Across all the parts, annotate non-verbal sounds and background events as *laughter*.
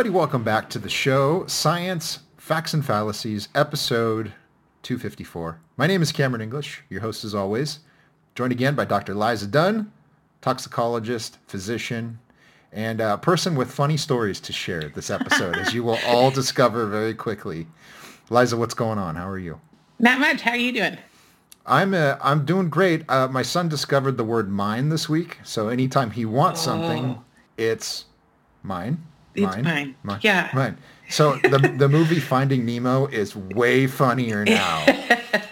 everybody, welcome back to the show, Science, Facts and Fallacies, episode 254. My name is Cameron English, your host as always, joined again by Dr. Liza Dunn, toxicologist, physician, and a person with funny stories to share this episode, as you will all *laughs* discover very quickly. Liza, what's going on? How are you? Not much. How are you doing? I'm uh, I'm doing great. Uh, my son discovered the word mine this week, so anytime he wants something, Oh. it's mine. It's mine. Yeah. Mine. So the the movie Finding Nemo is way funnier now. *laughs*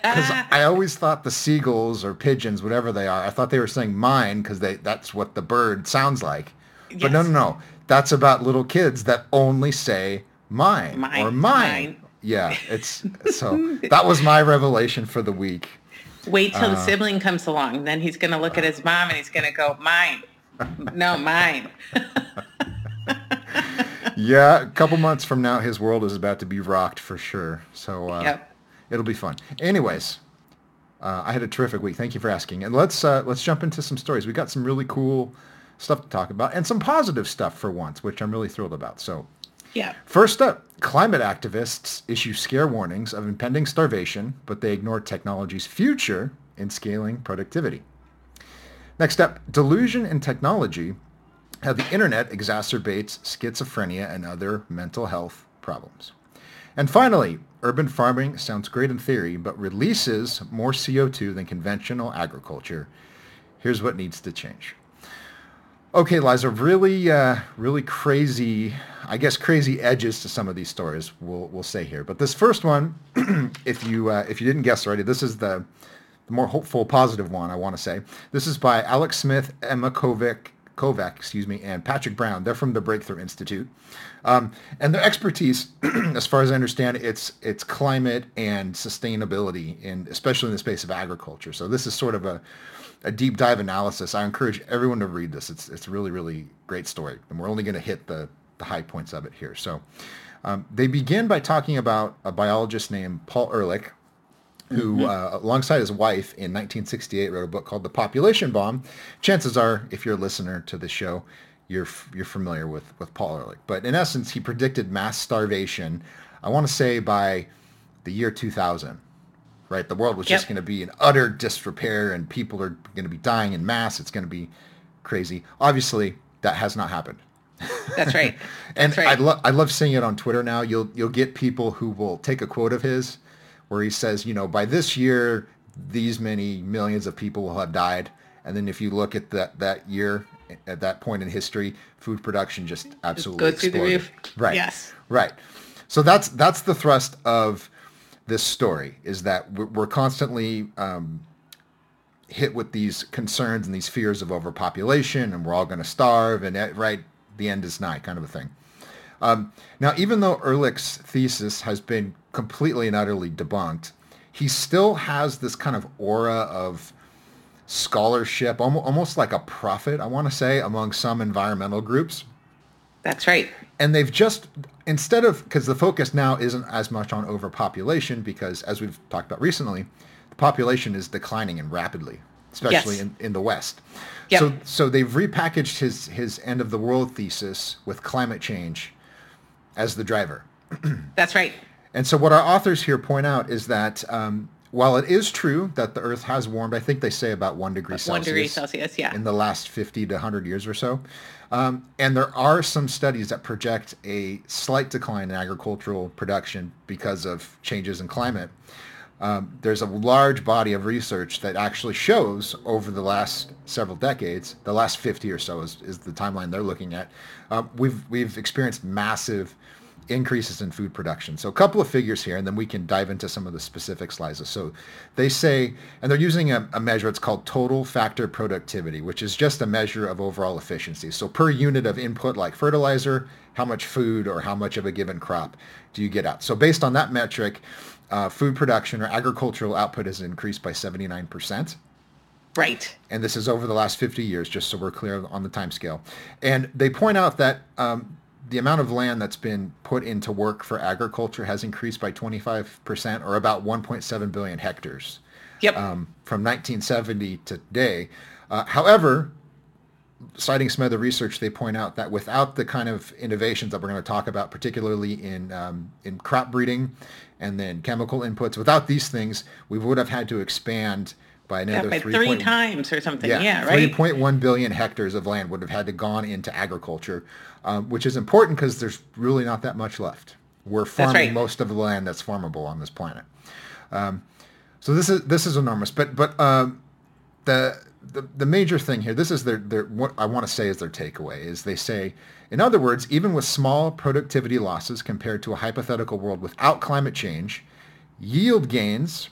Because I always thought the seagulls or pigeons, whatever they are, I thought they were saying mine because they that's what the bird sounds like. But no, Yes. no, no. That's about little kids that only say mine, Mine, or mine. mine. Yeah, it's so *laughs* that was my revelation for the week. Wait till Uh. the sibling comes along. Then he's going to look at his mom and he's going to go, mine. *laughs* No, mine. Yeah, a couple months from now, his world is about to be rocked for sure. So uh, Yep. it'll be fun. Anyways, uh, I had a terrific week. Thank you for asking. And let's uh, let's jump into some stories. We got some really cool stuff to talk about and some positive stuff for once, which I'm really thrilled about. So Yeah. first up, climate activists issue scare warnings of impending starvation, but they ignore technology's future in scaling productivity. Next up, delusion in technology how the internet exacerbates schizophrenia and other mental health problems. And finally, urban farming sounds great in theory, but releases more CO2 than conventional agriculture. Here's what needs to change. Okay, Liza, really, uh, really crazy, I guess crazy edges to some of these stories, we'll, we'll say here. But this first one, *clears throat* if you, uh, if you didn't guess already, this is the, the more hopeful, positive one, I want to say. This is by Alex Smith, Emma Kovak, Kovak, excuse me, and Patrick Brown. They're from the Breakthrough Institute. Um, and their expertise, *clears throat* as far as I understand, it's it's climate and sustainability, and especially in the space of agriculture. So this is sort of a, a deep dive analysis. I encourage everyone to read this. It's it's really really great story, and we're only going to hit the the high points of it here. So um, they begin by talking about a biologist named Paul Ehrlich, who, uh, alongside his wife in 1968, wrote a book called The Population Bomb. Chances are, if you're a listener to the show, you're you're familiar with with Paul Ehrlich. But in essence, he predicted mass starvation. I want to say by the year 2000. Right, the world was just going to be in utter disrepair, and people are going to be dying in mass. It's going to be crazy. Obviously, that has not happened. That's right. *laughs* And right. I love I love seeing it on Twitter now. You'll you'll get people who will take a quote of his where he says, you know, by this year these many millions of people will have died. And then if you look at that that year at that point in history, food production just absolutely Go through the exploded. roof. Right. Yes. Right. So that's that's the thrust of this story is that we're, we're constantly um, hit with these concerns and these fears of overpopulation and we're all going to starve and eh, right the end is nigh kind of a thing um, now even though ehrlich's thesis has been completely and utterly debunked he still has this kind of aura of scholarship almost, almost like a prophet i want to say among some environmental groups That's right. and they've just instead of because the focus now isn't as much on overpopulation because as we've talked about recently the population is declining and rapidly especially Yes. in, in the west Yep. so so they've repackaged his his end of the world thesis with climate change as the driver That's right. And so what our authors here point out is that um, while it is true that the earth has warmed i think they say about one degree One celsius degree Celsius. Yeah. in the last 50 to 100 years or so. Um, and there are some studies that project a slight decline in agricultural production because of changes in climate. Um, there's a large body of research that actually shows over the last several decades, the last 50 or so is, is the timeline they're looking at, um, we've, we've experienced massive increases in food production. So a couple of figures here, and then we can dive into some of the specifics, Liza. So they say, and they're using a, a measure, it's called total factor productivity, which is just a measure of overall efficiency. So per unit of input like fertilizer, how much food or how much of a given crop do you get out? So based on that metric, uh, food production or agricultural output has increased by 79%. Right. And this is over the last 50 years, just so we're clear on the time scale. And they point out that um, the amount of land that's been put into work for agriculture has increased by 25% or about 1.7 billion hectares Yep. um, from 1970 to today. Uh, however, citing some other research, they point out that without the kind of innovations that we're going to talk about, particularly in um, in crop breeding and then chemical inputs, without these things, we would have had to expand by another yeah, by 3. three point- times or something. yeah, Yeah, right. 3.1 billion hectares of land would have had to gone into agriculture, um, which is important because there's really not that much left. We're farming right. most of the land that's farmable on this planet. Um, so this is this is enormous. But but um, the, the the major thing here, this is their their what I want to say is their takeaway is they say, in other words, even with small productivity losses compared to a hypothetical world without climate change, yield gains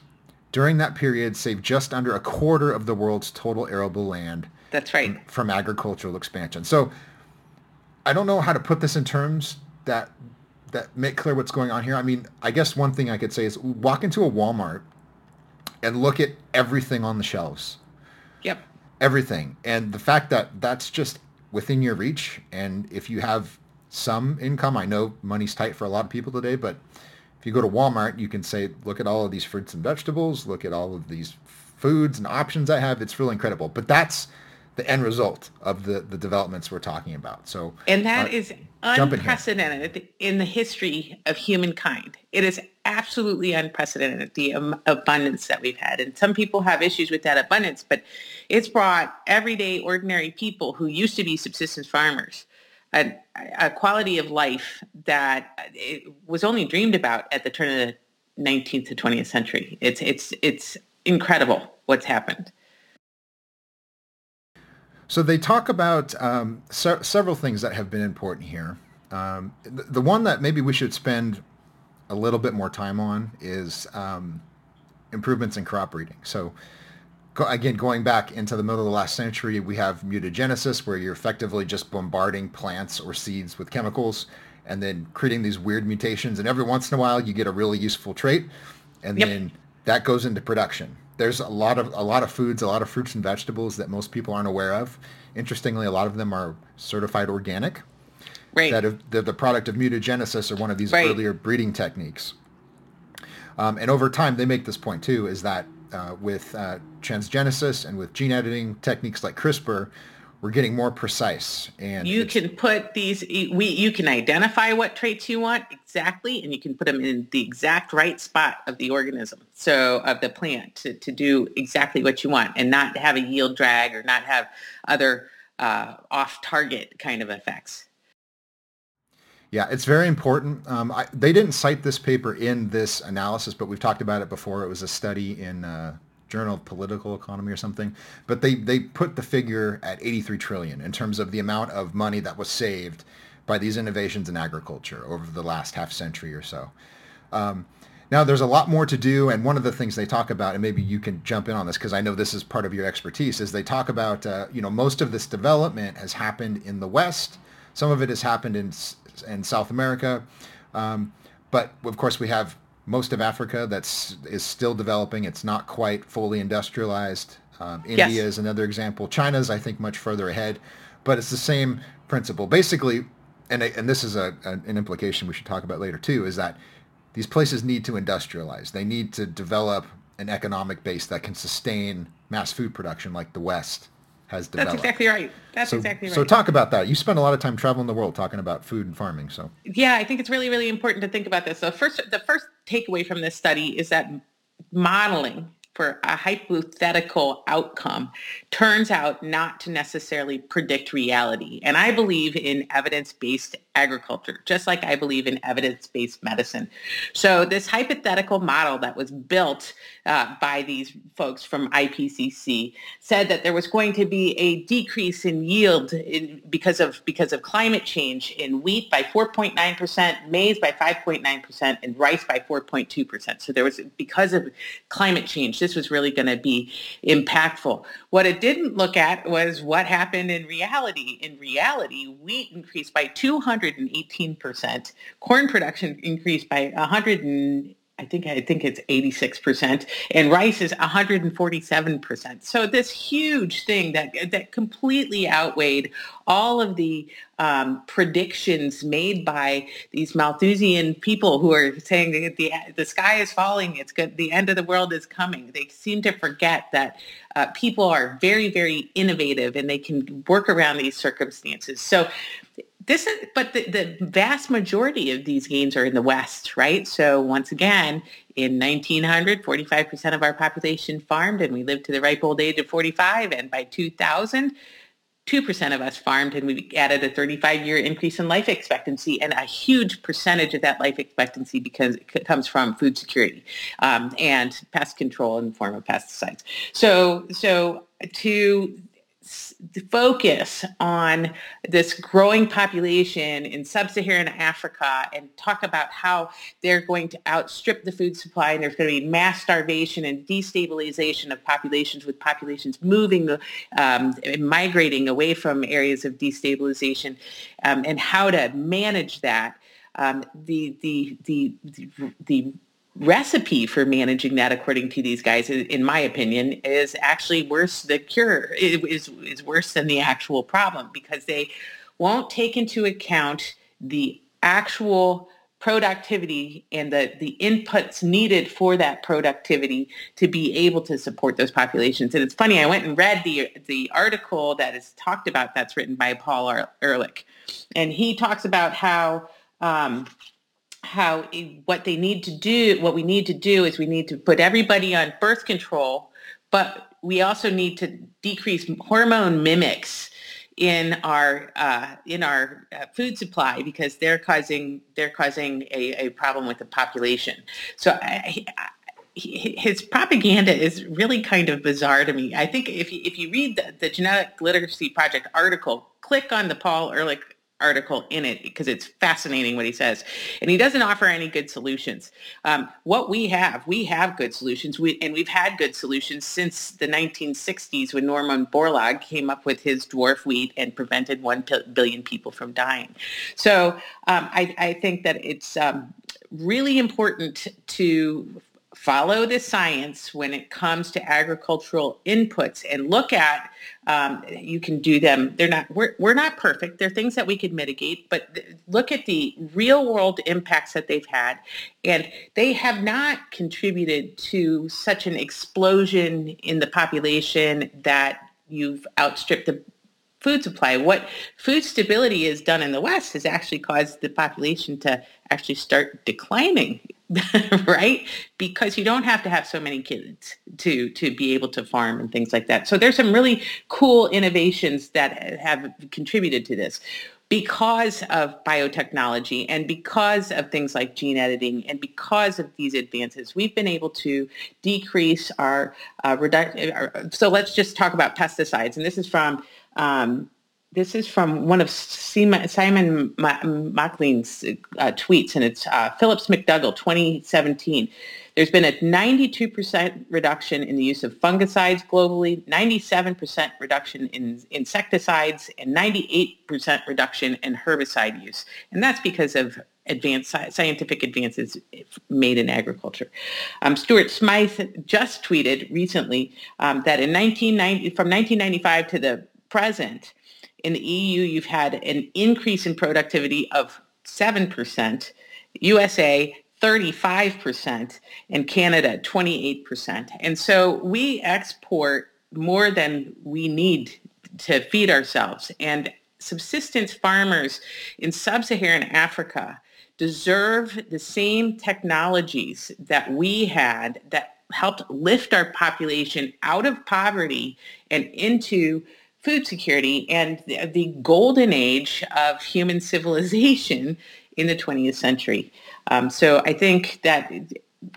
during that period save just under a quarter of the world's total arable land That's right. from agricultural expansion. So I don't know how to put this in terms that that make clear what's going on here. I mean, I guess one thing I could say is walk into a Walmart and look at everything on the shelves. Yep. Everything. And the fact that that's just within your reach and if you have some income, I know money's tight for a lot of people today, but if you go to Walmart, you can say, look at all of these fruits and vegetables, look at all of these foods and options I have. It's really incredible. But that's the end result of the, the developments we're talking about. So And that uh, is jump in unprecedented in the history of humankind. It is absolutely unprecedented, the um, abundance that we've had. And some people have issues with that abundance, but it's brought everyday, ordinary people who used to be subsistence farmers a, a quality of life that it was only dreamed about at the turn of the 19th to 20th century. It's, it's, it's incredible what's happened. So they talk about um, se- several things that have been important here. Um, the, the one that maybe we should spend a little bit more time on is um, improvements in crop breeding. So go, again, going back into the middle of the last century, we have mutagenesis, where you're effectively just bombarding plants or seeds with chemicals and then creating these weird mutations. And every once in a while, you get a really useful trait, and Yep. then that goes into production. There's a lot of a lot of foods, a lot of fruits and vegetables that most people aren't aware of. Interestingly, a lot of them are certified organic Right. that have, they're the product of mutagenesis or one of these Right. earlier breeding techniques. Um, and over time, they make this point too, is that uh, with uh, transgenesis and with gene editing techniques like CRISPR, we're getting more precise. And you can put these we you can identify what traits you want exactly and you can put them in the exact right spot of the organism so of the plant to, to do exactly what you want and not have a yield drag or not have other uh, off target kind of effects Yeah, it's very important. Um, I, they didn't cite this paper in this analysis, but we've talked about it before. It was a study in uh, Journal of Political Economy or something. But they, they put the figure at 83 trillion in terms of the amount of money that was saved by these innovations in agriculture over the last half century or so. Um, now, there's a lot more to do, and one of the things they talk about, and maybe you can jump in on this because I know this is part of your expertise, is they talk about, uh, you know, most of this development has happened in the West. Some of it has happened in in South America, um, but of course we have most of Africa that's is still developing. It's not quite fully industrialized. Um, India Yes. is another example. China's, I think, much further ahead, but it's the same principle. Basically, and and this is a- an implication we should talk about later too, is that these places need to industrialize. They need to develop an economic base that can sustain mass food production like the West has that's developed. exactly right that's so, exactly right so talk about that. You spend a lot of time traveling the world talking about food and farming. So yeah i think it's really really important to think about this so first the first takeaway from this study is that modeling for a hypothetical outcome turns out not to necessarily predict reality and i believe in evidence-based agriculture just like i believe in evidence-based medicine so this hypothetical model that was built uh, by these folks from ipcc said that there was going to be a decrease in yield in, because of because of climate change in wheat by 4.9%, maize by 5.9%, and rice by 4.2%. So there was because of climate change, this was really going to be impactful. What it didn't look at was what happened in reality. In reality, wheat increased by 218%, corn production increased by 100 and I think I think it's 86%, and rice is 147%. So this huge thing that that completely outweighed all of the um, predictions made by these Malthusian people who are saying that the the sky is falling, it's good, the end of the world is coming. They seem to forget that uh, people are very very innovative and they can work around these circumstances. So this is but the, the vast majority of these gains are in the west right? So once again in 1900 45% of our population farmed and we lived to the ripe old age of 45 and by 2000 2% of us farmed and we added a 35 year increase in life expectancy and a huge percentage of that life expectancy because it comes from food security um, and pest control in the form of pesticides. So so to focus on this growing population in sub-Saharan Africa and talk about how they're going to outstrip the food supply and there's going to be mass starvation and destabilization of populations with populations moving, um, migrating away from areas of destabilization um, and how to manage that. Um, the, the, the, the, the recipe for managing that according to these guys in my opinion is actually worse the cure is, is worse than the actual problem because they won't take into account the actual productivity and the, the inputs needed for that productivity to be able to support those populations. And it's funny, I went and read the, the article that is talked about that's written by Paul Ehrlich. And he talks about how um, how what they need to do, what we need to do is we need to put everybody on birth control, but we also need to decrease hormone mimics in our uh, in our uh, food supply because they're causing they're causing a, a problem with the population. So I, I, his propaganda is really kind of bizarre to me. I think if you, if you read the, the Genetic Literacy Project article, click on the Paul Ehrlich article in it because it's fascinating what he says. And he doesn't offer any good solutions. Um, what we have, we have good solutions. We, and we've had good solutions since the 1960s when Norman Borlaug came up with his dwarf wheat and prevented 1 billion people from dying. So um, I, I, think that it's um, really important to follow the science when it comes to agricultural inputs and look at um, you can do them. They're not we're, we're not perfect. They're things that we could mitigate but th- look at the real world impacts that they've had. And they have not contributed to such an explosion in the population that you've outstripped the food supply. What food stability has done in the West has actually caused the population to actually start declining, *laughs* right? Because you don't have to have so many kids to to be able to farm and things like that. So there's some really cool innovations that have contributed to this because of biotechnology and because of things like gene editing and because of these advances, we've been able to decrease our, uh, redu- so let's just talk about pesticides. And this is from um, this is from one of Simon Macklin's uh, tweets, and it's uh, Phillips McDougall, 2017. There's been a 92% reduction in the use of fungicides globally, 97% reduction in insecticides, and 98% reduction in herbicide use. And that's because of advanced scientific advances made in agriculture. Um, Stuart Smyth just tweeted recently um, that in 1990, from 1995 to the present, in the EU, you've had an increase in productivity of 7%, USA 35%, and Canada 28%. And so we export more than we need to feed ourselves. And subsistence farmers in sub-Saharan Africa deserve the same technologies that we had that helped lift our population out of poverty and into food security and the, the golden age of human *laughs* civilization in the 20th century. Um, so I think that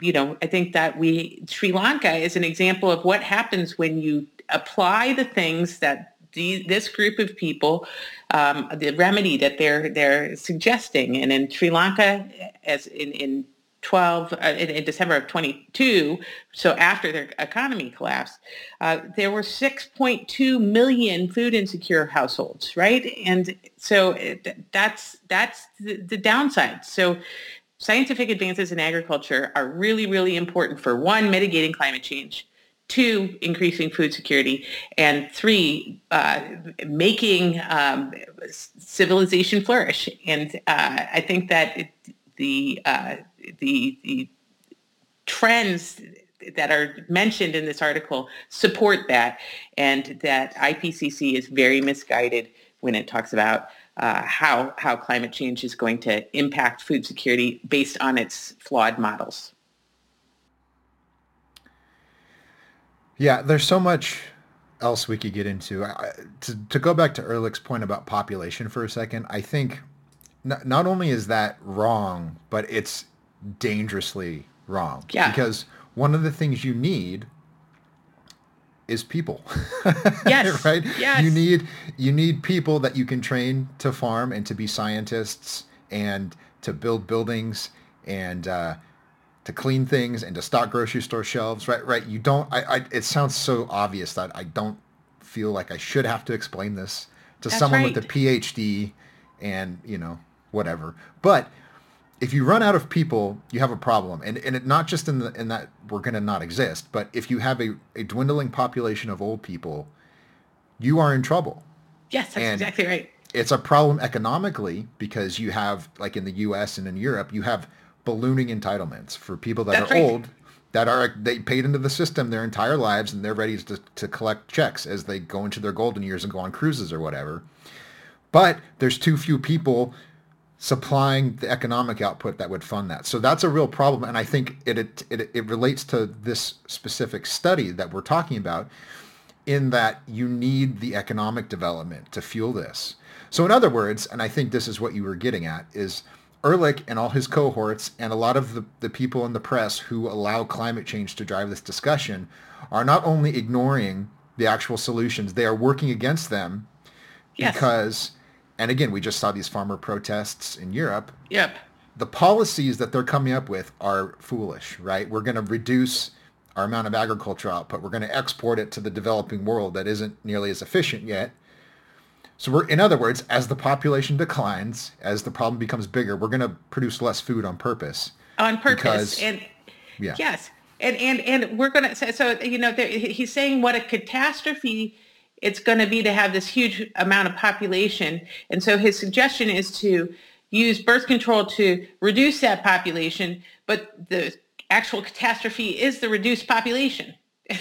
you know I think that we Sri Lanka is an example of what happens when you apply the things that the, this group of people, um, the remedy that they're they're suggesting, and in Sri Lanka, as in, in 12 uh, in, in, December of 22, so after their economy collapsed, uh, there were 6.2 million food insecure households, right? And so it, that's that's the, the, downside. So scientific advances in agriculture are really, really important for one, mitigating climate change, two, increasing food security, and three, uh, making um, civilization flourish. And uh, I think that it, the, uh, the, the trends that are mentioned in this article support that and that IPCC is very misguided when it talks about uh, how, how climate change is going to impact food security based on its flawed models. Yeah, there's so much else we could get into. To, to go back to Ehrlich's point about population for a second, I think not only is that wrong, but it's dangerously wrong. Yeah. Because one of the things you need is people. Yes. *laughs* right? Yes. You need you need people that you can train to farm and to be scientists and to build buildings and uh, to clean things and to stock grocery store shelves. Right? Right? You don't. I, I. It sounds so obvious that I don't feel like I should have to explain this to That's someone right. with a PhD and you know whatever. But if you run out of people, you have a problem, and and it, not just in the in that we're going to not exist, but if you have a, a dwindling population of old people, you are in trouble. Yes, that's And- exactly right. It's a problem economically because you have, like in the U.S. and in Europe, you have ballooning entitlements for people that That's are right. old, that are they paid into the system their entire lives, and they're ready to, to collect checks as they go into their golden years and go on cruises or whatever. But there's too few people supplying the economic output that would fund that. So that's a real problem, and I think it it it, it relates to this specific study that we're talking about, in that you need the economic development to fuel this. So in other words, and I think this is what you were getting at, is Ehrlich and all his cohorts and a lot of the, the people in the press who allow climate change to drive this discussion are not only ignoring the actual solutions, they are working against them Yes. because, and again, we just saw these farmer protests in Europe. Yep. The policies that they're coming up with are foolish, right? We're going to reduce our amount of agriculture output. We're going to export it to the developing world that isn't nearly as efficient yet. So we're, in other words, as the population declines, as the problem becomes bigger, we're going to produce less food on purpose. on purpose Because- and Yeah. yes and and and we're gonna so, so you know there, he's saying what a catastrophe it's going to be to have this huge amount of population. And so his suggestion is to use birth control to reduce that population but the actual catastrophe is the reduced population. *laughs*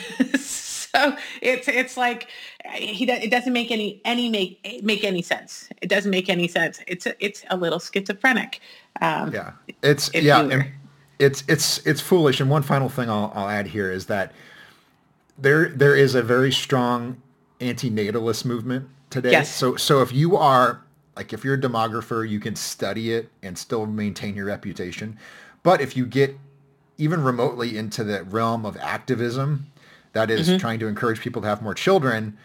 So it's it's like he it doesn't make any any make make any sense. It doesn't make any sense. It's a, it's a little schizophrenic um, Yeah, it's yeah, and it's it's it's foolish. And one final thing I'll, I'll add here is that there there is a very strong anti-natalist movement today. Yes. So so if you are like if you're a demographer, you can study it and still maintain your reputation. But if you get even remotely into the realm of activism, that is Mm-hmm. trying to encourage people to have more children,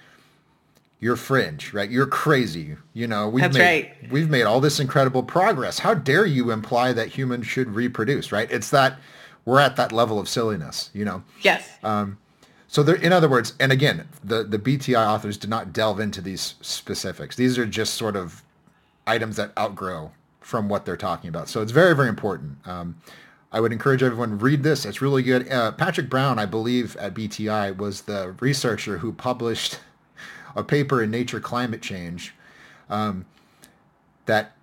you're fringe, right? You're crazy. You know, we've That's made right. we've made all this incredible progress. How dare you imply that humans should reproduce, right? It's that we're at that level of silliness, you know. yes So there, in other words, and again, the the BTI authors did not delve into these specifics. These are just sort of items that outgrow from what they're talking about. So it's very very important. Um, I would encourage everyone read this. It's really good. Uh, Patrick Brown, I believe, at BTI was the researcher who published a paper in Nature Climate Change um, that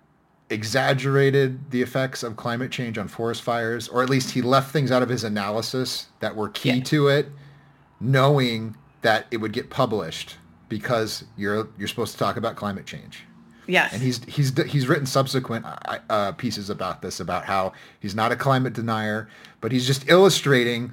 exaggerated the effects of climate change on forest fires, or at least he left things out of his analysis that were key Yeah. to it, knowing that it would get published because you're you're supposed to talk about climate change. yes And he's he's he's written subsequent uh, uh, pieces about this, about how he's not a climate denier, but he's just illustrating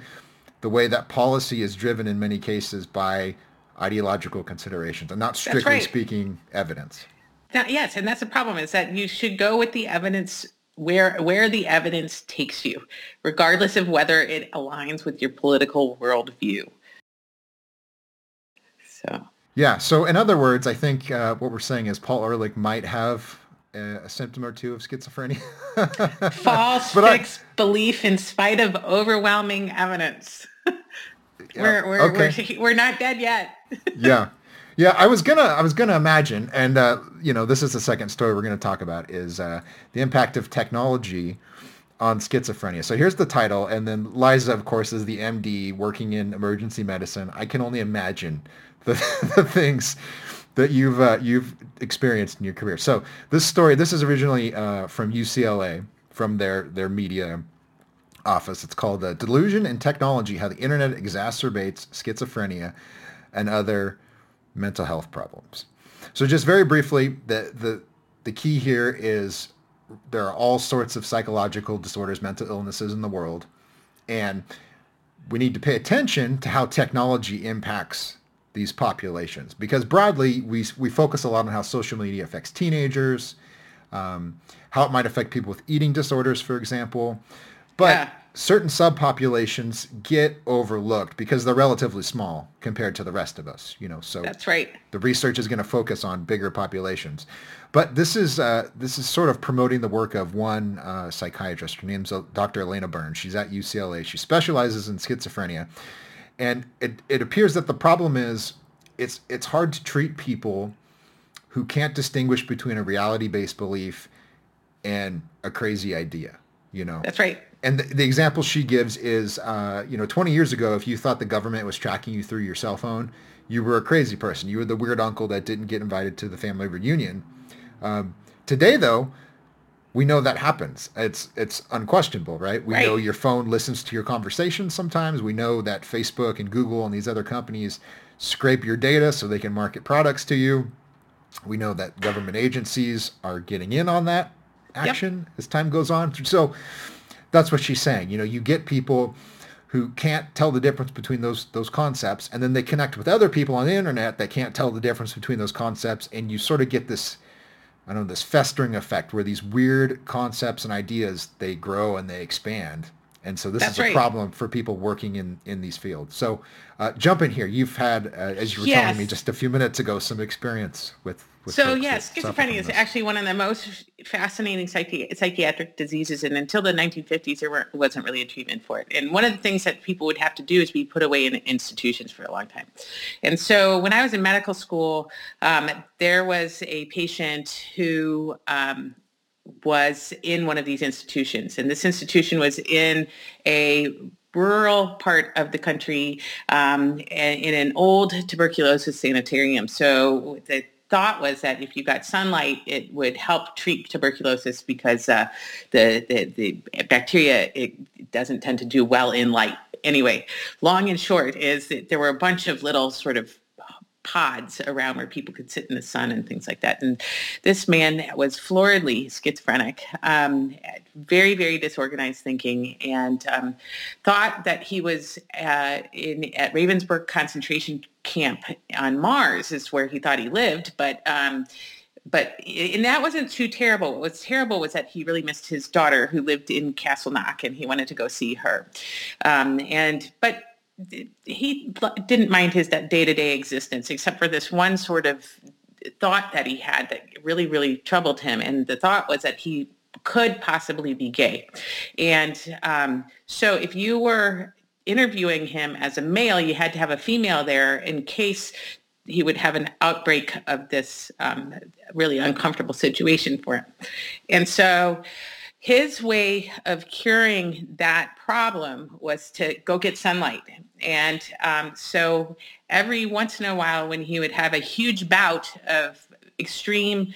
the way that policy is driven in many cases by ideological considerations and not strictly right. speaking evidence. That- yes, and that's the problem is that you should go with the evidence where where the evidence takes you, regardless of whether it aligns with your political worldview. So Yeah. So in other words, I think uh, what we're saying is Paul Ehrlich might have a, a symptom or two of schizophrenia. *laughs* false But I- fixed belief in spite of overwhelming evidence. *laughs* Yeah, we're, we're, okay. we're, we're not dead yet. *laughs* yeah. Yeah, I was gonna, I was gonna imagine, and uh, you know, this is the second story we're gonna talk about is uh, the impact of technology on schizophrenia. So here's the title, and then Liza, of course, is the MD working in emergency medicine. I can only imagine the, *laughs* the things that you've uh, you've experienced in your career. So this story, this is originally uh, from UCLA, from their their media office. It's called uh, "Delusion and Technology: How the Internet Exacerbates Schizophrenia and Other Mental Health Problems." So just very briefly, the the the key here is there are all sorts of psychological disorders, mental illnesses in the world, and we need to pay attention to how technology impacts these populations. Because broadly we we focus a lot on how social media affects teenagers, um, how it might affect people with eating disorders, for example, but yeah. certain subpopulations get overlooked because they're relatively small compared to the rest of us you know so that's right. the research is going to focus on bigger populations. But this is uh, this is sort of promoting the work of one uh, psychiatrist. Her name's dr. Elena burns. She's at ucla she specializes in schizophrenia and it, it appears that the problem is it's it's hard to treat people who can't distinguish between a reality-based belief and a crazy idea you know that's right and the, the, example she gives is, uh, you know, 20 years ago, if you thought the government was tracking you through your cell phone, you were a crazy person. You were the weird uncle that didn't get invited to the family reunion. Um, today, though, we know that happens. It's it's unquestionable, right? We right. know your phone listens to your conversations sometimes. We know that Facebook and Google and these other companies scrape your data so they can market products to you. We know that government agencies are getting in on that action yep. as time goes on. So that's what she's saying. You know, you get people who can't tell the difference between those those concepts, and then they connect with other people on the internet that can't tell the difference between those concepts, and you sort of get this, I don't know, this festering effect where these weird concepts and ideas they grow and they expand. And so this That's is a right. problem for people working in, in these fields. So uh, jump in here. You've had, uh, as you were yes. telling me just a few minutes ago, some experience with so yes, schizophrenia is actually one of the most fascinating psychi- psychiatric diseases, and until the 1950s, there weren't, wasn't really a treatment for it. And one of the things that people would have to do is be put away in institutions for a long time. And so when I was in medical school, um, there was a patient who um, was in one of these institutions, and this institution was in a rural part of the country um, in an old tuberculosis sanitarium. So the thought was that if you got sunlight, it would help treat tuberculosis because uh, the, the, the bacteria it doesn't tend to do well in light. Anyway, long and short is that there were a bunch of little sort of pods around where people could sit in the sun and things like that. And this man was floridly schizophrenic, um, very, very disorganized thinking, and um, thought that he was uh, in at Ravensbrück concentration camp on Mars is where he thought he lived, but. Um, but and that wasn't too terrible. What was terrible was that he really missed his daughter who lived in Castleknock and he wanted to go see her. Um, and but he didn't mind his day-to-day existence except for this one sort of thought that he had that really really troubled him and the thought was that he could possibly be gay and um, so if you were interviewing him as a male you had to have a female there in case he would have an outbreak of this um, really uncomfortable situation for him and so his way of curing that problem was to go get sunlight. And um, so every once in a while when he would have a huge bout of extreme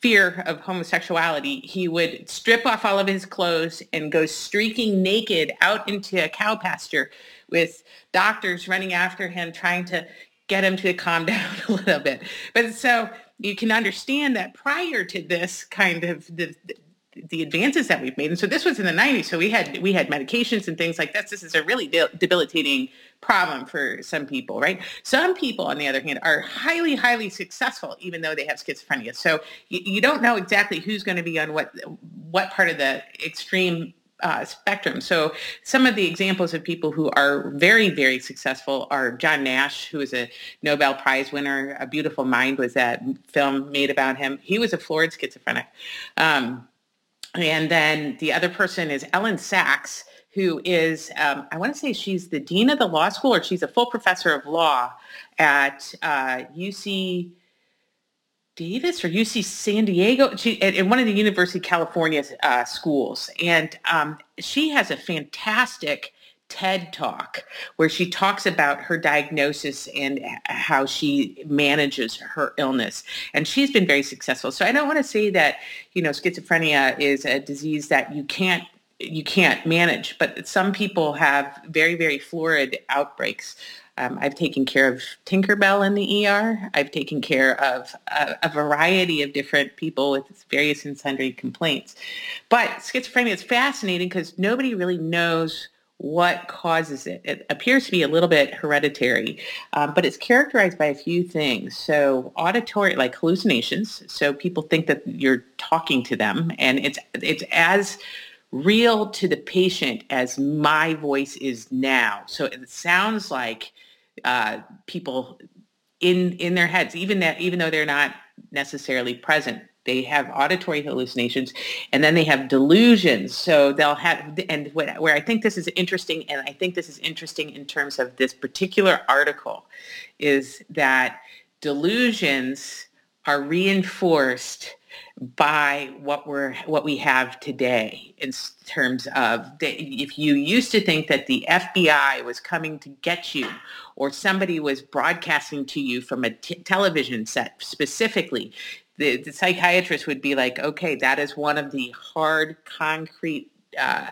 fear of homosexuality, he would strip off all of his clothes and go streaking naked out into a cow pasture with doctors running after him trying to get him to calm *laughs* down a little bit. But so you can understand that prior to this kind of the, the advances that we've made. And so this was in the 90s. So we had we had medications and things like this. This is a really debilitating problem for some people, right? Some people, on the other hand, are highly, highly successful, even though they have schizophrenia. So you, you don't know exactly who's going to be on what what part of the extreme uh, spectrum. So some of the examples of people who are very, very successful are John Nash, who is a Nobel Prize winner. A Beautiful Mind was that film made about him. He was a florid schizophrenic. Um, and then the other person is Elyn Saks, who is, um, I want to say she's the dean of the law school or she's a full professor of law at uh, UC, Davis or UC San Diego, she at, one of the University of California uh, schools, and um, she has a fantastic TED talk where she talks about her diagnosis and how she manages her illness. And she's been very successful. So I don't want to say that, you know, schizophrenia is a disease that you can't you can't manage, but some people have very, very florid outbreaks. Um, I've taken care of Tinkerbell in the ER. I've taken care of a, a, variety of different people with various and sundry complaints. But schizophrenia is fascinating because nobody really knows what causes it. It appears to be a little bit hereditary, um, but it's characterized by a few things. So auditory, like hallucinations. So people think that you're talking to them, and it's it's as real to the patient as my voice is now. So it sounds like uh, people in in their heads, even that even though they're not necessarily present they have auditory hallucinations and then they have delusions. So they'll have and where i think this is interesting and i think this is interesting in terms of this particular article is that delusions are reinforced by what we're what we have today in terms of if you used to think that the FBI was coming to get you or somebody was broadcasting to you from a t- television set specifically the, the psychiatrist would be like, okay, that is one of the hard, concrete, uh,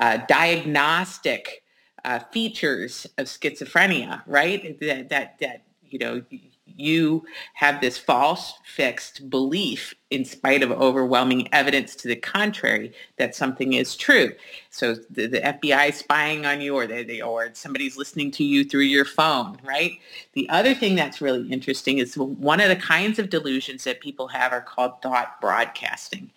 uh, diagnostic uh, features of schizophrenia, right? That, that, that, you know, you have this false fixed belief in spite of overwhelming evidence to the contrary that something is true. So the, the FBI spying on you or they, they, or somebody's listening to you through your phone, right? The other thing that's really interesting is one of the kinds of delusions that people have are called thought broadcasting.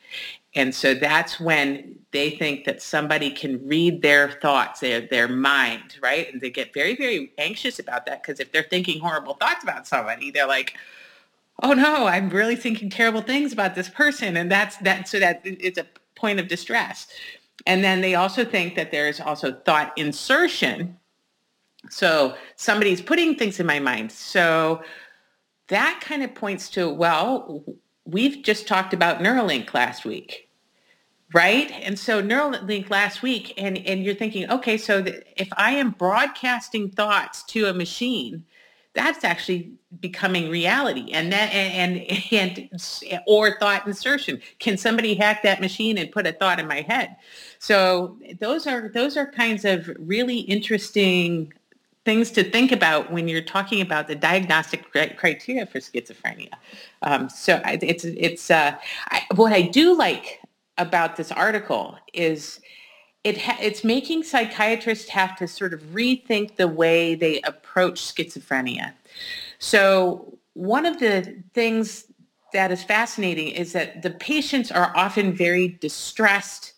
And so that's when they think that somebody can read their thoughts, their, their mind, right? And they get very, very anxious about that because if they're thinking horrible thoughts about somebody, they're like, oh no, I'm really thinking terrible things about this person. And that's that. So that it's a point of distress. And then they also think that there's also thought insertion. So somebody's putting things in my mind. So that kind of points to, well, we've just talked about Neuralink last week right? And so Neuralink last week, and, and you're thinking, okay, so if I am broadcasting thoughts to a machine, that's actually becoming reality and that and, and *laughs* and or thought insertion. Can somebody hack that machine and put a thought in my head? So those are those are kinds of really interesting things to think about when you're talking about the diagnostic criteria for schizophrenia. Um, so it's it's uh, I, what i do like about this article is it ha- it's making psychiatrists have to sort of rethink the way they approach schizophrenia. So one of the things that is fascinating is that the patients are often very distressed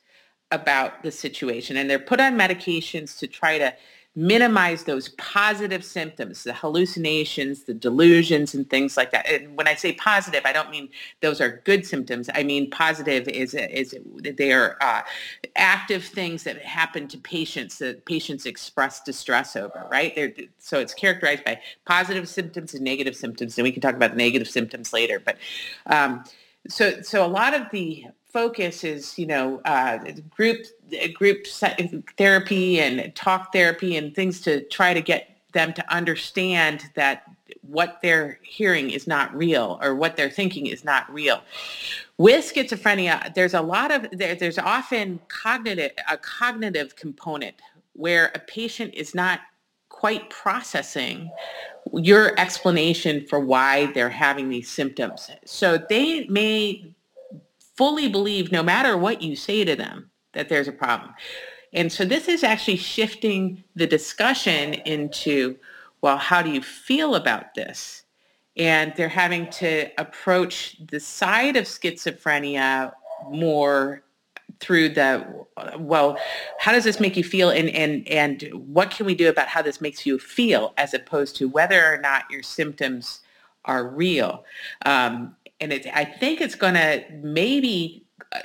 about the situation and they're put on medications to try to minimize those positive symptoms, the hallucinations, the delusions and things like that. And when I say positive, I don't mean those are good symptoms. I mean positive is, is they are uh, active things that happen to patients that patients express distress over, right? They're, so it's characterized by positive symptoms and negative symptoms. And we can talk about the negative symptoms later. But um, so, so a lot of the focus is, you know, uh, group group therapy and talk therapy and things to try to get them to understand that what they're hearing is not real or what they're thinking is not real. With schizophrenia, there's a lot of there, there's often cognitive a cognitive component where a patient is not quite processing your explanation for why they're having these symptoms. So they may fully believe no matter what you say to them that there's a problem. And so this is actually shifting the discussion into, well, how do you feel about this? And they're having to approach the side of schizophrenia more through the well how does this make you feel and and and what can we do about how this makes you feel as opposed to whether or not your symptoms are real um, and it, I think it's going to maybe uh,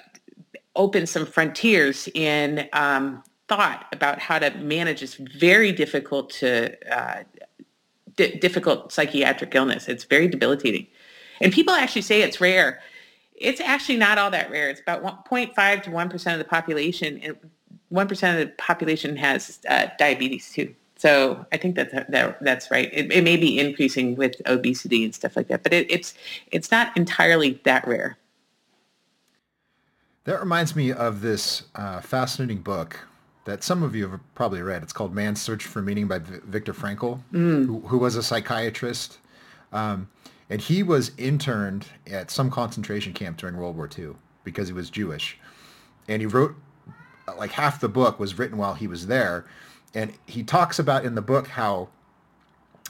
open some frontiers in um, thought about how to manage this very difficult to uh, difficult psychiatric illness. It's very debilitating. And people actually say it's rare. It's actually not all that rare. It's about 0.5 to 1% of the population. And 1% of the population has uh, diabetes too. So I think that, that that's right. It, it, may be increasing with obesity and stuff like that, but it, it's it's not entirely that rare. That reminds me of this uh, fascinating book that some of you have probably read. It's called Man's Search for Meaning by v- Viktor Frankl, mm. who, who, was a psychiatrist. Um, and he was interned at some concentration camp during World War II because he was Jewish. And he wrote, like half the book was written while he was there. And he talks about in the book how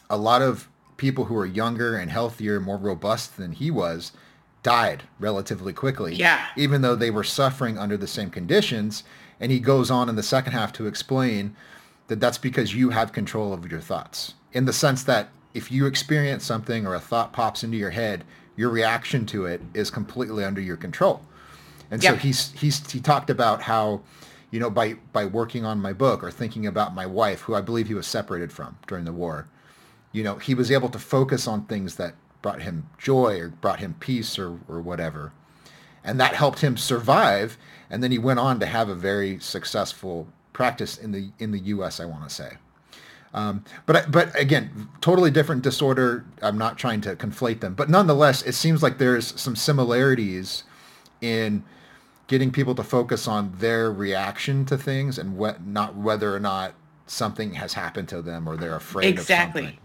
a lot of people who are younger and healthier, more robust than he was, died relatively quickly. Yeah. Even though they were suffering under the same conditions. And he goes on in the second half to explain that that's because you have control of your thoughts in the sense that if you experience something or a thought pops into your head, your reaction to it is completely under your control. And yep. so he's, he's, he talked about how, you know, by, by working on my book or thinking about my wife, who I believe he was separated from during the war, you know, he was able to focus on things that brought him joy or brought him peace or, or whatever. And that helped him survive. And then he went on to have a very successful practice in the in the U.S. I want to say. Um, but but again, totally different disorder. I'm not trying to conflate them, but nonetheless, it seems like there's some similarities in getting people to focus on their reaction to things and what not whether or not something has happened to them or they're afraid exactly. of something.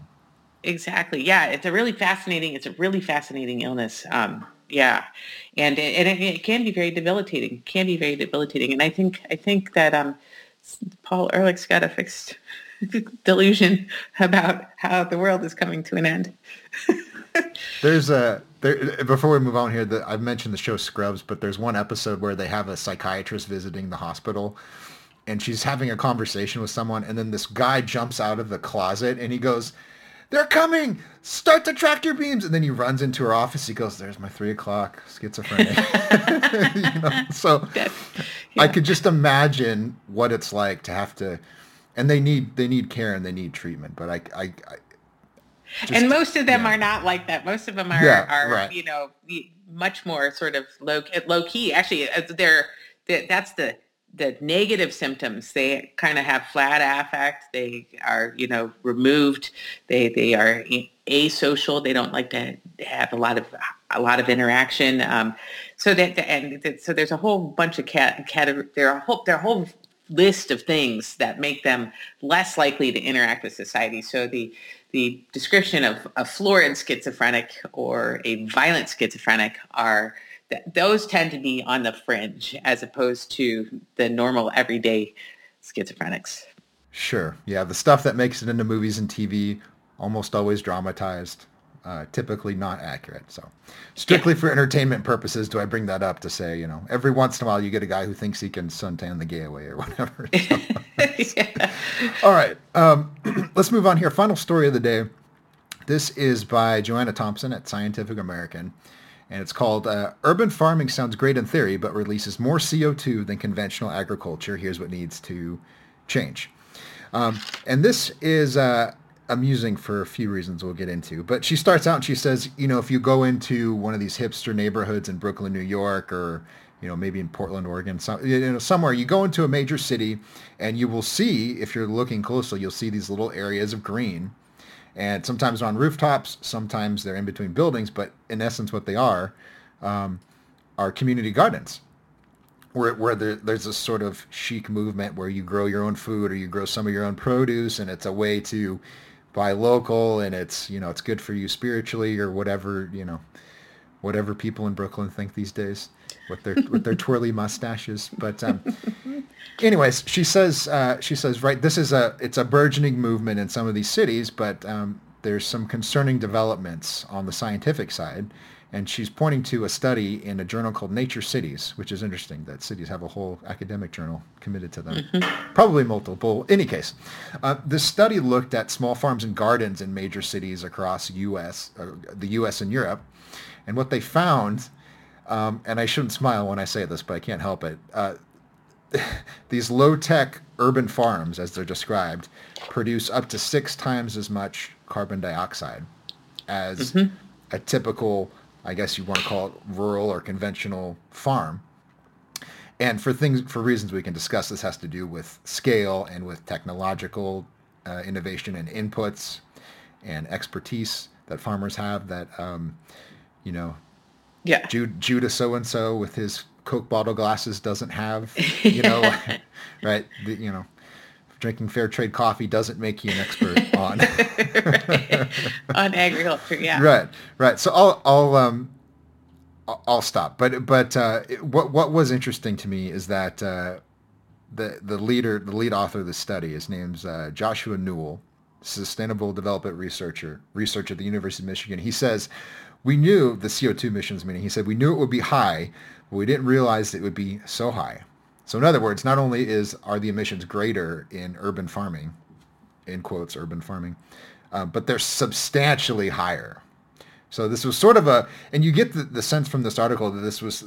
Exactly. Yeah, it's a really fascinating. It's a really fascinating illness. Um, yeah, and it, and it, it, can be very debilitating. Can be very debilitating, and I think I think that um, Paul Ehrlich's got a fixed *laughs* delusion about how the world is coming to an end. *laughs* there's a there before we move on here. that I've mentioned the show Scrubs, but there's one episode where they have a psychiatrist visiting the hospital, and she's having a conversation with someone, and then this guy jumps out of the closet and he goes they're coming. Start the tractor beams. And then he runs into her office. He goes, there's my three o'clock schizophrenic. *laughs* *laughs* you know, so yeah. I could just imagine what it's like to have to, and they need, they need care and they need treatment. But I, I, I just, and most of them yeah. are not like that. Most of them are, yeah, are right. you know, much more sort of low, low key. Actually, they're, that's the, the negative symptoms they kind of have flat affect they are you know removed they they are asocial they don't like to have a lot of a lot of interaction um, so that and so there's a whole bunch of cat cat there are a whole there are whole list of things that make them less likely to interact with society so the the description of a florid schizophrenic or a violent schizophrenic are th- those tend to be on the fringe as opposed to the normal everyday schizophrenics. Sure. Yeah, the stuff that makes it into movies and TV almost always dramatized, uh, typically not accurate. So, strictly yeah. for entertainment purposes, do I bring that up to say, you know, every once in a while you get a guy who thinks he can suntan the gay away or *laughs* whatever. So. *laughs* yeah. All right. Um, *clears throat* let's move on here. Final story of the day. This is by Joanna Thompson at Scientific American and it's called uh, Urban Farming Sounds Great in Theory, but releases more CO2 than conventional agriculture. Here's what needs to change. Um, and this is uh, amusing for a few reasons we'll get into. But she starts out and she says, you know, if you go into one of these hipster neighborhoods in Brooklyn, New York, or you know, maybe in Portland, Oregon, some, you know, somewhere. You go into a major city, and you will see, if you're looking closely, you'll see these little areas of green and sometimes on rooftops, sometimes they're in between buildings, but in essence, what they are um, are community gardens, where where there, there's a sort of chic movement where you grow your own food or you grow some of your own produce, and it's a way to buy local, and it's you know it's good for you spiritually or whatever you know whatever people in Brooklyn think these days with their with their twirly mustaches. But um, anyways, she says uh, she says right, this is a it's a burgeoning movement in some of these cities, but um, there's some concerning developments on the scientific side. And she's pointing to a study in a journal called Nature Cities, which is interesting that cities have a whole academic journal committed to them, mm-hmm. probably multiple. In any case, uh, this study looked at small farms and gardens in major cities across U.S., uh, the U.S. and Europe, and what they found um, and I shouldn't smile when I say this, but I can't help it. Uh, *laughs* these low-tech urban farms, as they're described, produce up to six times as much carbon dioxide as mm-hmm. a typical I guess you want to call it rural or conventional farm. And for things, for reasons we can discuss, this has to do with scale and with technological uh, innovation and inputs and expertise that farmers have that, um, you know, yeah. Jude, Judah so-and-so with his Coke bottle glasses doesn't have, you know, *laughs* *laughs* right? The, you know, drinking fair trade coffee doesn't make you an expert *laughs* on on agriculture. Yeah. Right. Right. So I'll I'll um I'll stop. But but uh, what what was interesting to me is that uh, the the leader the lead author of the study his name's uh, Joshua Newell, sustainable development researcher researcher at the University of Michigan. He says we knew the CO2 emissions meaning he said we knew it would be high, but we didn't realize it would be so high. So in other words, not only is are the emissions greater in urban farming, in quotes urban farming, uh, but they're substantially higher. So this was sort of a, and you get the, the sense from this article that this was,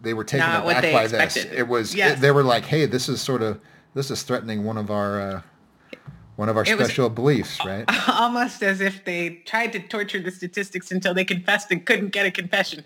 they were taken Not aback by expected. this. It was, yes. it, they were like, hey, this is sort of, this is threatening one of our, uh, one of our It special beliefs, right? *laughs* Almost as if they tried to torture the statistics until they confessed and couldn't get a confession,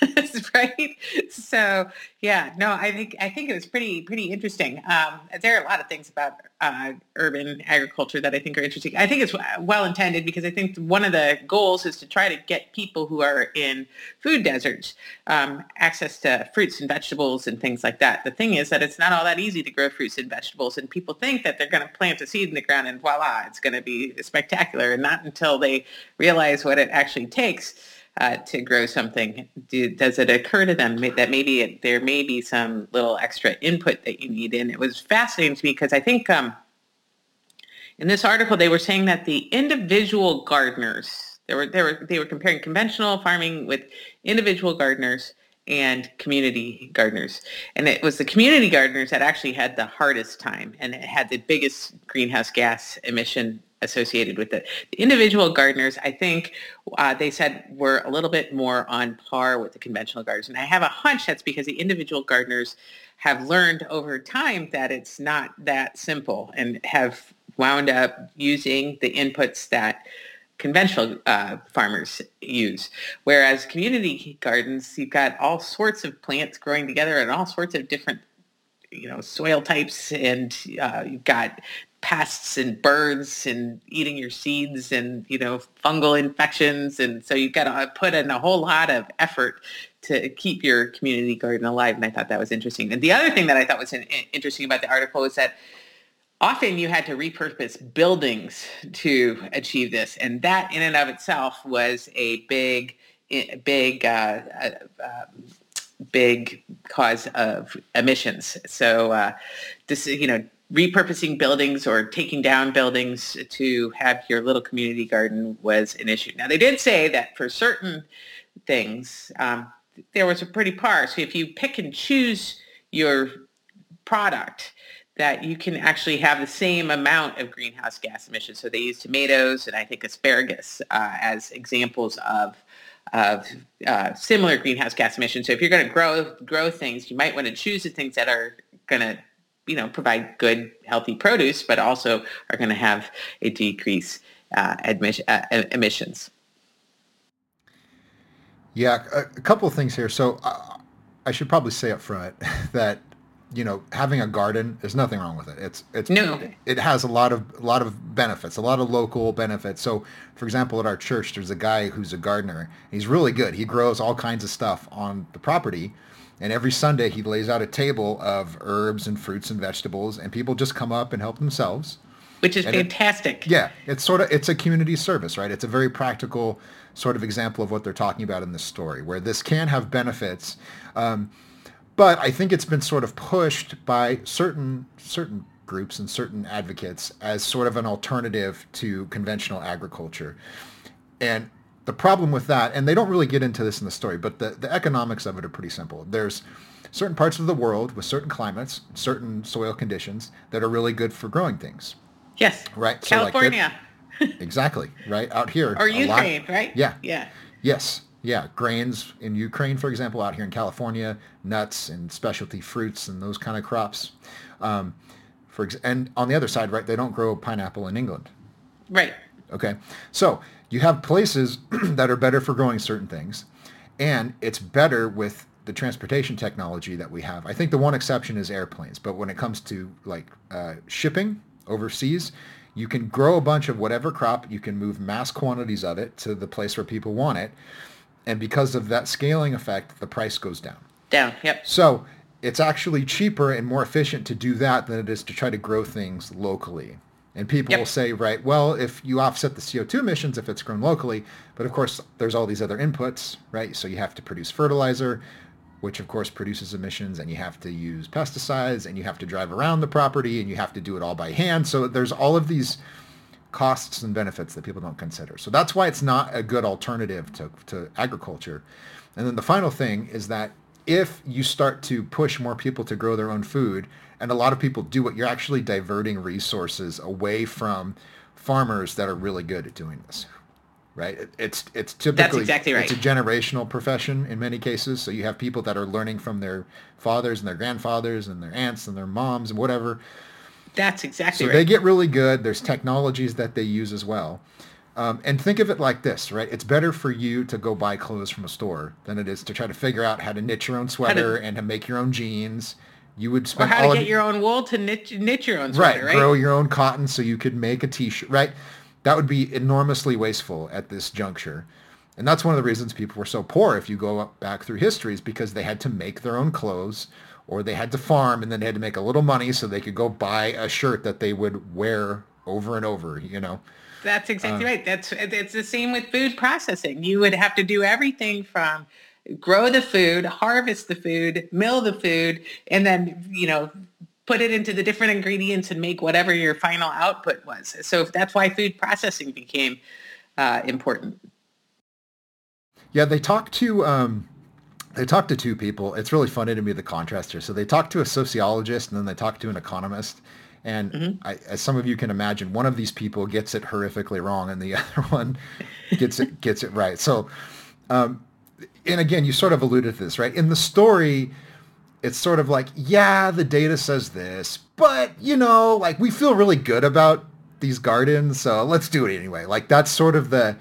*laughs* right? So yeah, no, I think I think it was pretty pretty interesting. Um, there are a lot of things about uh, urban agriculture that I think are interesting. I think it's well intended because I think one of the goals is to try to get people who are in food deserts um, access to fruits and vegetables and things like that. The thing is that it's not all that easy to grow fruits and vegetables, and people think that they're going to plant a seed in the ground and voila, it's going to be spectacular, and not until they realize what it actually takes uh, to grow something do, does it occur to them that maybe it, there may be some little extra input that you need. And it was fascinating to me because I think um, in this article they were saying that the individual gardeners they were they were they were comparing conventional farming with individual gardeners and community gardeners. And it was the community gardeners that actually had the hardest time and it had the biggest greenhouse gas emission associated with it. The individual gardeners i think uh, they said were a little bit more on par with the conventional gardeners. And i have a hunch that's because the individual gardeners have learned over time that it's not that simple and have wound up using the inputs that conventional uh, farmers use. Whereas community gardens, you've got all sorts of plants growing together and all sorts of different, you know, soil types, and uh, you've got pests and birds and eating your seeds and you know fungal infections. And so you've got to put in a whole lot of effort to keep your community garden alive. And i thought that was interesting. And the other thing that i thought was interesting about the article is that often you had to repurpose buildings to achieve this and that in and of itself was a big big uh, uh, um, big cause of emissions. So uh, this you know repurposing buildings or taking down buildings to have your little community garden was an issue. Now they did say that for certain things um, there was a pretty par. So if you pick and choose your product that you can actually have the same amount of greenhouse gas emissions. So they use tomatoes and I think asparagus uh, as examples of of uh, similar greenhouse gas emissions. So if you're going to grow grow things, you might want to choose the things that are going to you know provide good healthy produce, but also are going to have a decrease uh, uh, emissions. Yeah, a, a couple of things here. So uh, I should probably say up front *laughs* that you know having a garden there's nothing wrong with it it's it's No. it has a lot of a lot of benefits a lot of local benefits so for example at our church there's a guy who's a gardener he's really good he grows all kinds of stuff on the property and every sunday he lays out a table of herbs and fruits and vegetables and people just come up and help themselves Which is And it- fantastic. yeah, it's sort of it's a community service, right? It's a very practical sort of example of what they're talking about in this story, where this can have benefits, um, but I think it's been sort of pushed by certain certain groups and certain advocates as sort of an alternative to conventional agriculture, and the problem with that, and they don't really get into this in the story, but the, the economics of it are pretty simple. There's certain parts of the world with certain climates, certain soil conditions that are really good for growing things. Yes. Right, so, like, California *laughs* Exactly. Right out here. or lot- Ukraine, right? Yeah. Yeah. Yes. Yeah. Grains in Ukraine, for example, out here in California, nuts and specialty fruits and those kind of crops. Um, for ex- and on the other side, right, they don't grow pineapple in England. Right. Okay. So you have places *clears throat* that are better for growing certain things. and it's better with the transportation technology that we have. I think the one exception is airplanes, but when it comes to like uh, shipping overseas, you can grow a bunch of whatever crop, you can move mass quantities of it to the place where people want it, and because of that scaling effect, the price goes down. Down, yep. So it's actually cheaper and more efficient to do that than it is to try to grow things locally. And people yep. will say, right, well, if you offset the CO2 emissions if it's grown locally, but of course there's all these other inputs, right? So you have to produce fertilizer, which of course produces emissions, and you have to use pesticides, and you have to drive around the property, and you have to do it all by hand. So there's all of these costs and benefits that people don't consider. So that's why it's not a good alternative to, to agriculture. And then the final thing is that if you start to push more people to grow their own food, and a lot of people do it, you're actually diverting resources away from farmers that are really good at doing this. Right? It's it's typically That's exactly right. it's a generational profession in many cases. So you have people that are learning from their fathers and their grandfathers and their aunts and their moms and whatever. That's exactly so right. they get really good. There's technologies that they use as well. Um, and think of it like this, right? It's better for you to go buy clothes from a store than it is to try to figure out how to knit your own sweater to, and to make your own jeans. You would spend or how to get your own wool to knit, knit your own sweater, right, right? Grow your own cotton so you could make a t-shirt, right? That would be enormously wasteful at this juncture. And that's one of the reasons people were so poor if you go back through history is because they had to make their own clothes or they had to farm and then they had to make a little money so they could go buy a shirt that they would wear over and over, you know. That's exactly uh, right. That's it's the same with food processing. You would have to do everything from grow the food, harvest the food, mill the food, and then you know put it into the different ingredients and make whatever your final output was. So that's why food processing became uh, important. Yeah, they talked to um, they talked to two people. It's really funny to me the contrast here. So they talked to a sociologist and then they talked to an economist. And mm-hmm. I, as some of you can imagine, one of these people gets it horrifically wrong, and the *laughs* other one gets it gets it right. So, um, and again, you sort of alluded to this, right? In the story, it's sort of like, yeah, the data says this, but you know, like we feel really good about these gardens, so let's do it anyway. Like that's sort of the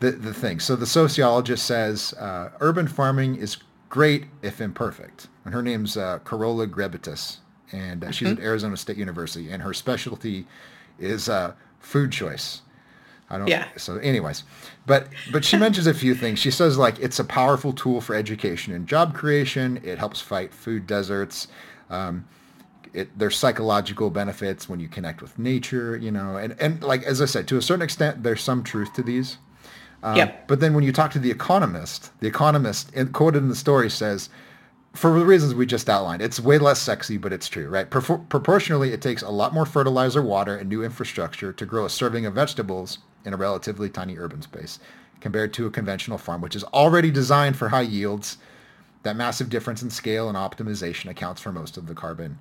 the, the thing. So the sociologist says uh, urban farming is great if imperfect, and her name's uh, Carola Grebitus and uh, she's mm-hmm. at Arizona State University, and her specialty is uh, food choice. I don't. Yeah. So, anyways, but but she mentions a few things. She says like it's a powerful tool for education and job creation. It helps fight food deserts. Um, it, there's psychological benefits when you connect with nature, you know, and, and like as I said, to a certain extent, there's some truth to these. Um, yep. But then when you talk to the economist, the economist in, quoted in the story says, for the reasons we just outlined. It's way less sexy, but it's true, right? Pro- proportionally, it takes a lot more fertilizer, water, and new infrastructure to grow a serving of vegetables in a relatively tiny urban space compared to a conventional farm, which is already designed for high yields. That massive difference in scale and optimization accounts for most of the carbon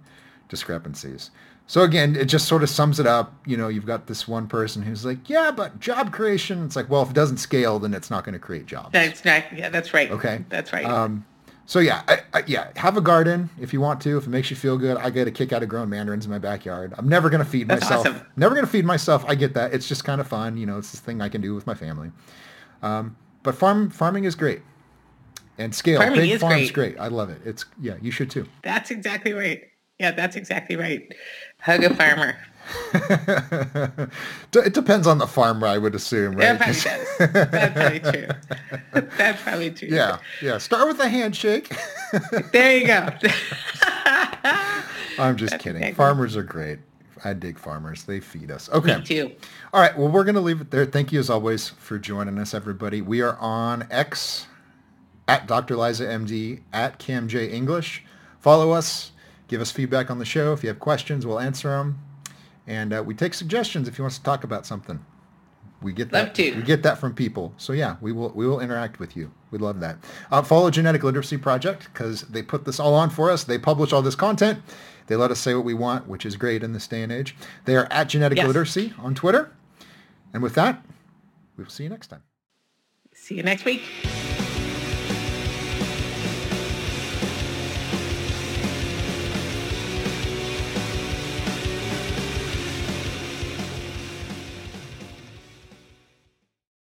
discrepancies. So again, it just sort of sums it up. You know, you've got this one person who's like, yeah, but job creation. It's like, well, if it doesn't scale, then it's not going to create jobs. That's right. Yeah, that's right. Okay. That's right. Um, so yeah, I, I, yeah, have a garden if you want to. If it makes you feel good, I get a kick out of growing mandarins in my backyard. I'm never gonna feed That's myself. Awesome. Never gonna feed myself. I get that. It's just kind of fun. You know, it's this thing I can do with my family. Um, but farm farming is great, and scale. Farming Big is farm's great. great. I love it. It's yeah, you should too. That's exactly right. Yeah, that's exactly right. Hug a farmer. *laughs* it depends on the farmer, I would assume, right? That. *laughs* That's probably true. *laughs* That's probably true. Yeah, yeah. Start with a handshake. there you go. I'm just That's kidding. Exactly. Farmers are great. I dig farmers. They feed us. Okay. Me too. All right. Well, we're going to leave it there. Thank you as always for joining us, everybody. We are on X at Dr. Liza MD at CamJ English. Follow us. Give us feedback on the show. If you have questions, we'll answer them. And uh, we take suggestions if you want to talk about something. We get that. We get that from people. So yeah, we will we will interact with you. We'd love that. Uh, follow Genetic Literacy Project because they put this all on for us. They publish all this content. They let us say what we want, which is great in this day and age. They are at Genetic yes. Literacy on Twitter. And with that, we will see you next time. See you next week.